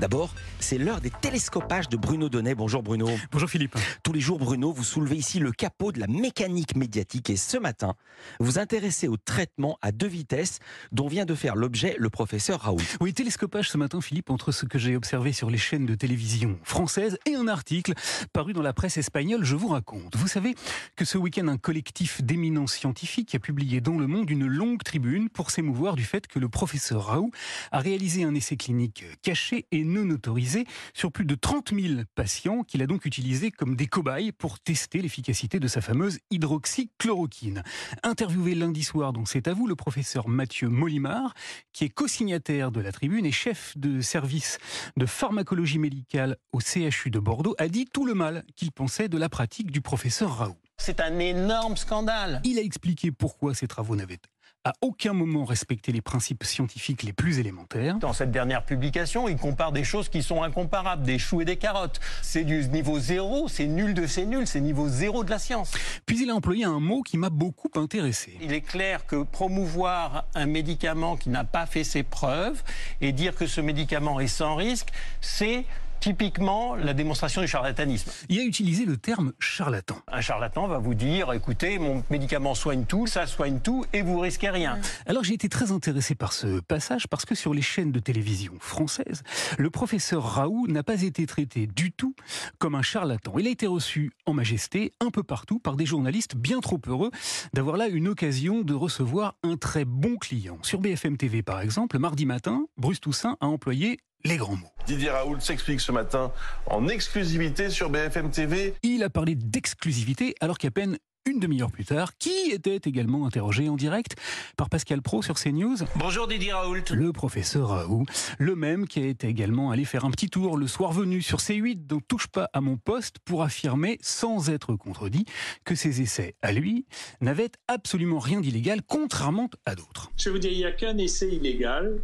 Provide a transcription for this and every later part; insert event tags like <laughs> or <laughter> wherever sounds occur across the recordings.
D'abord, c'est l'heure des télescopages de Bruno Donnet. Bonjour Bruno. Bonjour Philippe. Tous les jours, Bruno, vous soulevez ici le capot de la mécanique médiatique et ce matin, vous intéressez au traitement à deux vitesses dont vient de faire l'objet le professeur Raoult. Oui, télescopage ce matin, Philippe, entre ce que j'ai observé sur les chaînes de télévision françaises et un article paru dans la presse espagnole, je vous raconte. Vous savez que ce week-end, un collectif d'éminents scientifiques a publié dans Le Monde une longue tribune pour s'émouvoir du fait que le professeur Raoult a réalisé un essai clinique caché et non autorisé sur plus de 30 000 patients qu'il a donc utilisés comme des cobayes pour tester l'efficacité de sa fameuse hydroxychloroquine. Interviewé lundi soir dans C'est à vous, le professeur Mathieu Molimard, qui est co-signataire de la tribune et chef de service de pharmacologie médicale au CHU de Bordeaux, a dit tout le mal qu'il pensait de la pratique du professeur Raoult. C'est un énorme scandale. Il a expliqué pourquoi ces travaux n'avaient à aucun moment respecté les principes scientifiques les plus élémentaires. Dans cette dernière publication, il compare des choses qui sont incomparables, des choux et des carottes. C'est du niveau zéro, c'est nul de c'est nul, c'est niveau zéro de la science. Puis il a employé un mot qui m'a beaucoup intéressé. Il est clair que promouvoir un médicament qui n'a pas fait ses preuves et dire que ce médicament est sans risque, c'est typiquement la démonstration du charlatanisme. Il a utilisé le terme charlatan. Un charlatan va vous dire, écoutez, mon médicament soigne tout, ça soigne tout, et vous risquez rien. Alors j'ai été très intéressé par ce passage parce que sur les chaînes de télévision françaises, le professeur Raoult n'a pas été traité du tout comme un charlatan. Il a été reçu en majesté un peu partout par des journalistes bien trop heureux d'avoir là une occasion de recevoir un très bon client. Sur BFM TV par exemple, mardi matin, Bruce Toussaint a employé les grands mots. Didier Raoult s'explique ce matin en exclusivité sur BFM TV. Il a parlé d'exclusivité alors qu'à peine une demi-heure plus tard, qui était également interrogé en direct par Pascal Pro sur CNews. Bonjour Didier Raoult. Le professeur Raoult, le même qui a été également allé faire un petit tour le soir venu sur C8, donc touche pas à mon poste, pour affirmer, sans être contredit, que ses essais à lui n'avaient absolument rien d'illégal, contrairement à d'autres. Je vous dire, il n'y a qu'un essai illégal,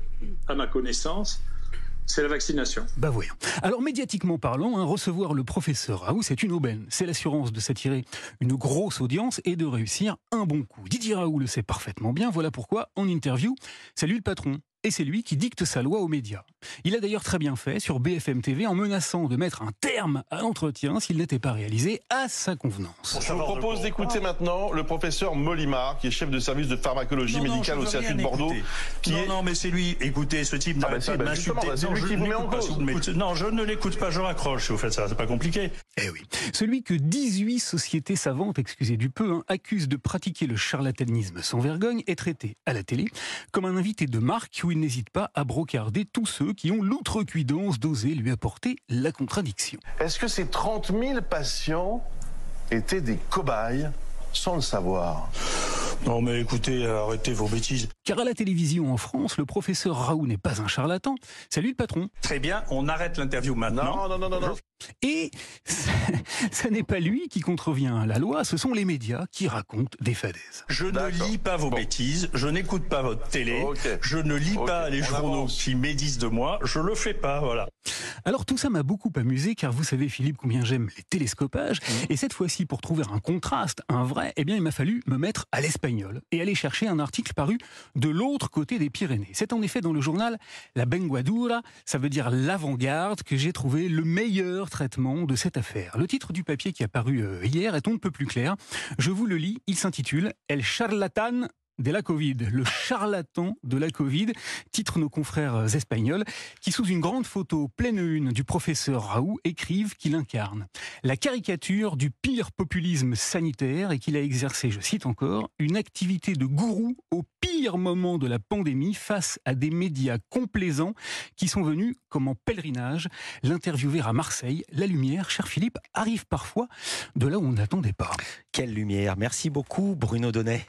à ma connaissance, c'est la vaccination. Bah voyons. Alors médiatiquement parlant, hein, recevoir le professeur Raoult, c'est une aubaine. C'est l'assurance de s'attirer une grosse audience et de réussir un bon coup. Didier Raoult le sait parfaitement bien, voilà pourquoi, en interview, salut le patron et c'est lui qui dicte sa loi aux médias. Il a d'ailleurs très bien fait sur BFM TV en menaçant de mettre un terme à l'entretien s'il n'était pas réalisé à sa convenance. Je vous propose d'écouter maintenant le professeur Molimar, qui est chef de service de pharmacologie médicale au CHU de Bordeaux. Qui non, non, mais c'est lui. Écoutez, ce type ah bah si, bah c'est lui qui vous met en cause. Non, je ne l'écoute pas, je raccroche si vous faites ça, c'est pas compliqué. Eh oui. Celui que 18 sociétés savantes, excusez du peu, hein, accusent de pratiquer le charlatanisme sans vergogne est traité à la télé comme un invité de marque n'hésite pas à brocarder tous ceux qui ont l'outrecuidance d'oser lui apporter la contradiction. Est-ce que ces 30 000 patients étaient des cobayes sans le savoir? Non mais écoutez, arrêtez vos bêtises. Car à la télévision en France, le professeur Raoult n'est pas un charlatan, c'est lui le patron. Très bien, on arrête l'interview maintenant. Non, non, non, non. Et <laughs> ce n'est pas lui qui contrevient à la loi, ce sont les médias qui racontent des fadaises. Je ne lis pas vos bêtises, je n'écoute pas votre télé, je ne lis pas les journaux qui médisent de moi, je le fais pas, voilà. Alors tout ça m'a beaucoup amusé car vous savez Philippe combien j'aime les télescopages mmh. et cette fois-ci pour trouver un contraste, un vrai, eh bien il m'a fallu me mettre à l'espagnol et aller chercher un article paru de l'autre côté des Pyrénées. C'est en effet dans le journal La Benguadura, ça veut dire l'avant-garde, que j'ai trouvé le meilleur traitement de cette affaire. Le titre du papier qui a paru euh, hier est on ne peut plus clair. Je vous le lis, il s'intitule El charlatan de la Covid, le charlatan de la Covid, titre nos confrères espagnols, qui sous une grande photo pleine une du professeur Raoult écrivent qu'il incarne la caricature du pire populisme sanitaire et qu'il a exercé, je cite encore, une activité de gourou au pire moment de la pandémie face à des médias complaisants qui sont venus comme en pèlerinage l'interviewer à Marseille. La lumière, cher Philippe, arrive parfois de là où on n'attendait pas. Quelle lumière Merci beaucoup Bruno Donnet.